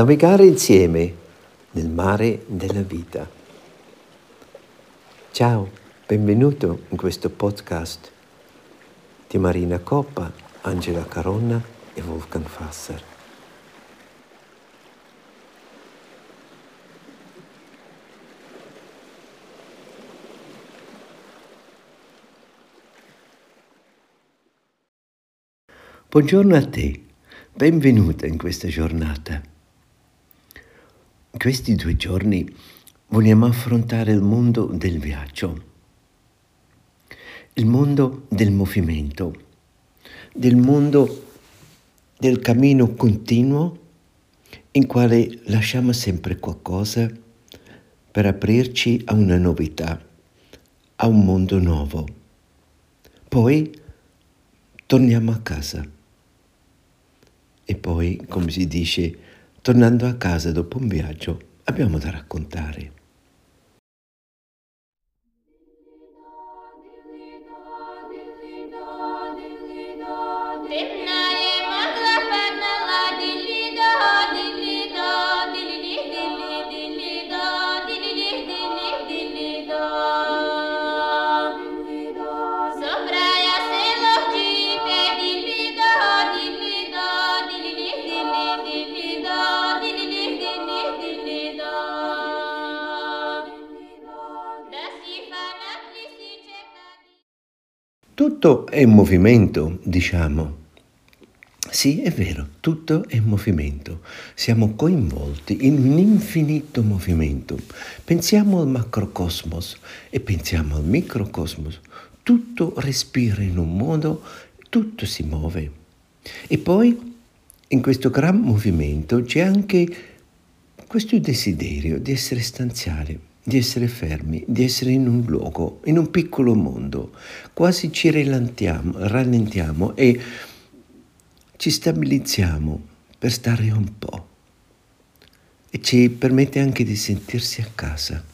navigare insieme nel mare della vita. Ciao, benvenuto in questo podcast di Marina Coppa, Angela Caronna e Wolfgang Fasser. Buongiorno a te, benvenuta in questa giornata. Questi due giorni vogliamo affrontare il mondo del viaggio, il mondo del movimento, del mondo del cammino continuo in quale lasciamo sempre qualcosa per aprirci a una novità, a un mondo nuovo. Poi torniamo a casa. E poi, come si dice, tornando a casa dopo un viaggio, abbiamo da raccontare. Tutto è in movimento, diciamo. Sì, è vero, tutto è in movimento. Siamo coinvolti in un infinito movimento. Pensiamo al macrocosmos e pensiamo al microcosmos. Tutto respira in un modo, tutto si muove. E poi in questo gran movimento c'è anche questo desiderio di essere stanziale di essere fermi, di essere in un luogo, in un piccolo mondo. Quasi ci rallentiamo e ci stabilizziamo per stare un po' e ci permette anche di sentirsi a casa.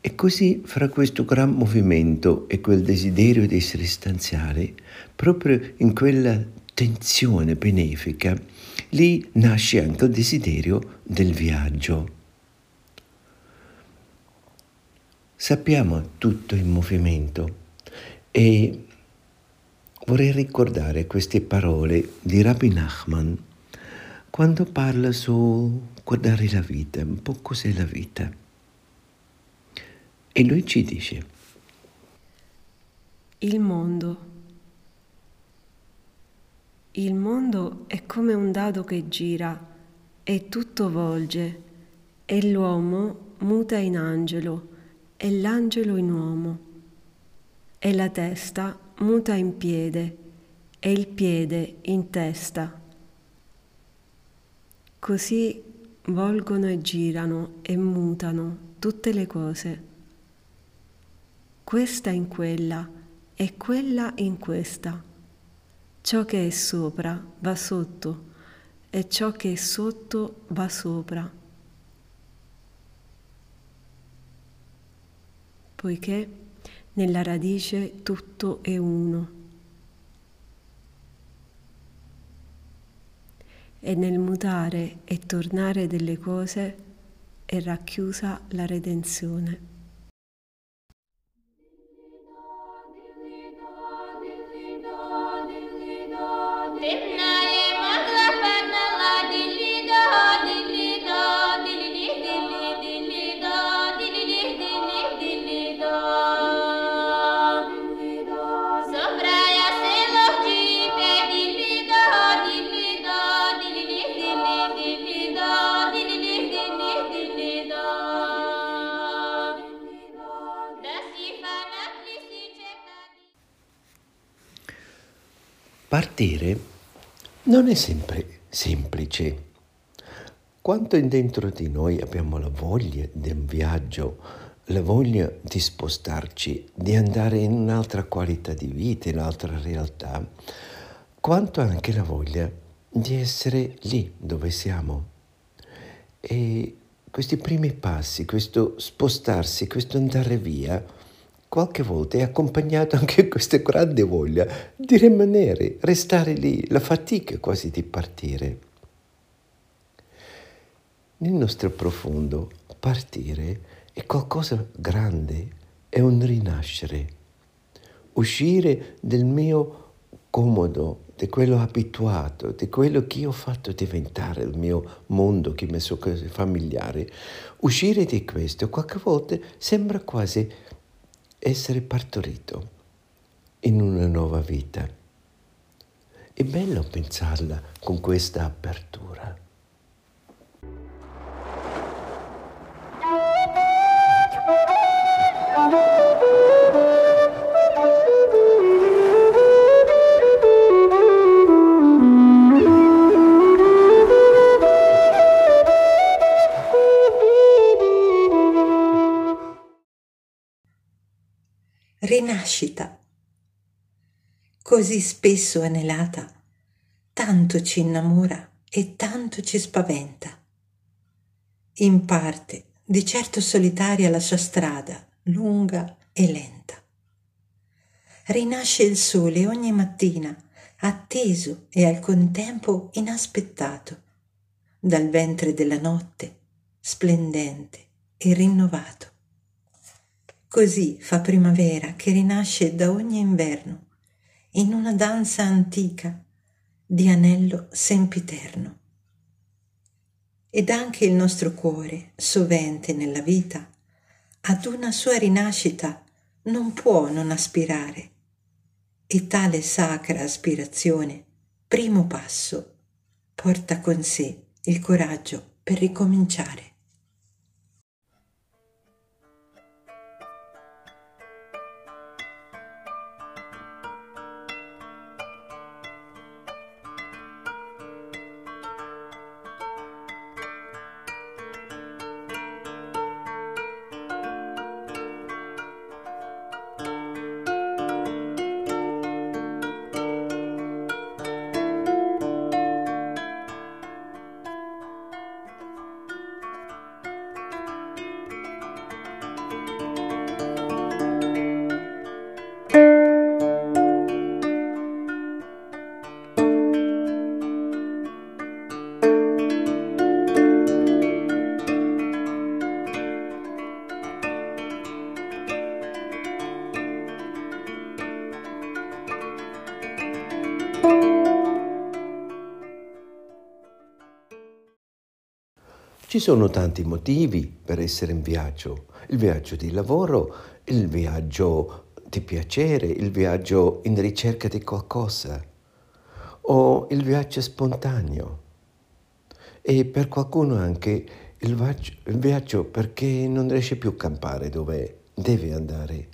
E così fra questo gran movimento e quel desiderio di essere stanziale, proprio in quella tensione benefica, lì nasce anche il desiderio del viaggio Sappiamo tutto in movimento e vorrei ricordare queste parole di Rabbi Nachman quando parla su guardare la vita, un po' cos'è la vita. E lui ci dice, il mondo. Il mondo è come un dado che gira e tutto volge e l'uomo muta in angelo e l'angelo in uomo, e la testa muta in piede, e il piede in testa. Così volgono e girano e mutano tutte le cose. Questa in quella e quella in questa. Ciò che è sopra va sotto e ciò che è sotto va sopra. Poiché nella radice tutto è uno. E nel mutare e tornare delle cose è racchiusa la redenzione. Partire non è sempre semplice. Quanto dentro di noi abbiamo la voglia di un viaggio, la voglia di spostarci, di andare in un'altra qualità di vita, in un'altra realtà, quanto anche la voglia di essere lì dove siamo. E questi primi passi, questo spostarsi, questo andare via, qualche volta è accompagnato anche questa grande voglia di rimanere, restare lì, la fatica quasi di partire. nel nostro profondo partire è qualcosa grande, è un rinascere, uscire del mio comodo, di quello abituato, di quello che io ho fatto diventare il mio mondo che mi so familiare, uscire di questo qualche volta sembra quasi essere partorito in una nuova vita. È bello pensarla con questa apertura. Rinascita. Così spesso anelata, tanto ci innamora e tanto ci spaventa. In parte, di certo solitaria la sua strada, lunga e lenta. Rinasce il sole ogni mattina, atteso e al contempo inaspettato, dal ventre della notte, splendente e rinnovato. Così fa primavera che rinasce da ogni inverno, in una danza antica di anello sempiterno. Ed anche il nostro cuore, sovente nella vita, ad una sua rinascita non può non aspirare. E tale sacra aspirazione, primo passo, porta con sé il coraggio per ricominciare. Ci sono tanti motivi per essere in viaggio. Il viaggio di lavoro, il viaggio di piacere, il viaggio in ricerca di qualcosa o il viaggio spontaneo. E per qualcuno anche il viaggio, il viaggio perché non riesce più a campare dove deve andare.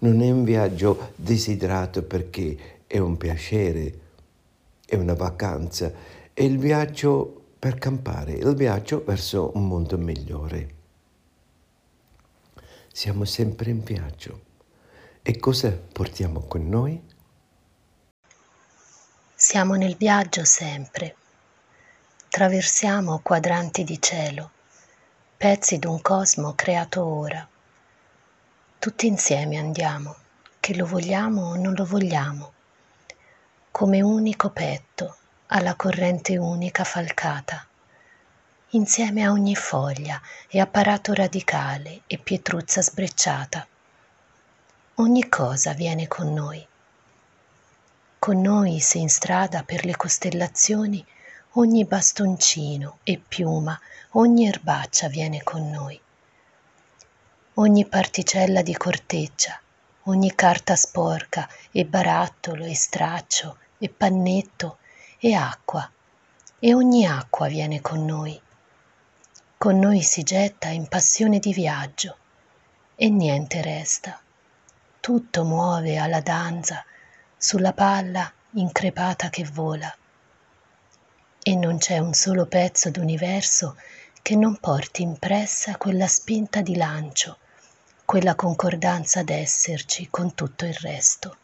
Non è un viaggio desiderato perché è un piacere, è una vacanza, è il viaggio per campare il viaggio verso un mondo migliore. Siamo sempre in viaggio. E cosa portiamo con noi? Siamo nel viaggio sempre. Traversiamo quadranti di cielo, pezzi d'un cosmo creato ora. Tutti insieme andiamo, che lo vogliamo o non lo vogliamo, come unico petto alla corrente unica falcata, insieme a ogni foglia e apparato radicale e pietruzza sbrecciata. Ogni cosa viene con noi. Con noi se in strada per le costellazioni ogni bastoncino e piuma, ogni erbaccia viene con noi. Ogni particella di corteccia, ogni carta sporca e barattolo e straccio e pannetto e acqua, e ogni acqua viene con noi. Con noi si getta in passione di viaggio, e niente resta. Tutto muove alla danza sulla palla increpata che vola. E non c'è un solo pezzo d'universo che non porti impressa quella spinta di lancio, quella concordanza d'esserci con tutto il resto.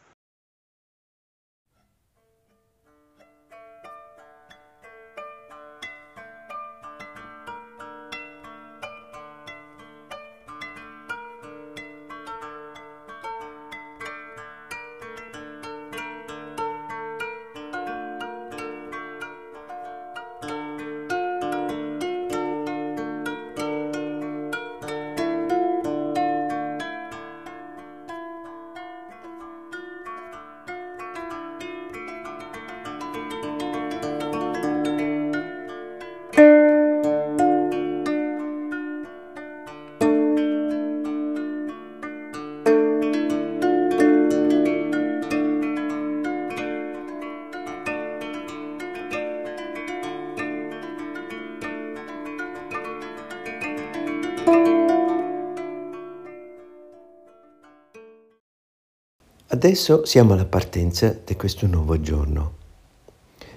Adesso siamo alla partenza di questo nuovo giorno.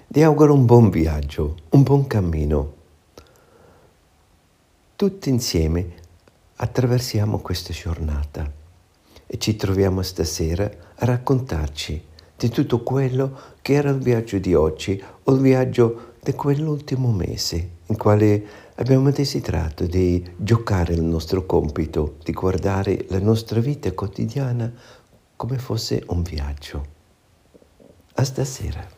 Ti auguro un buon viaggio, un buon cammino. Tutti insieme attraversiamo questa giornata e ci troviamo stasera a raccontarci di tutto quello che era il viaggio di oggi o il viaggio di quell'ultimo mese in quale abbiamo desiderato di giocare il nostro compito, di guardare la nostra vita quotidiana come fosse un viaggio. A stasera.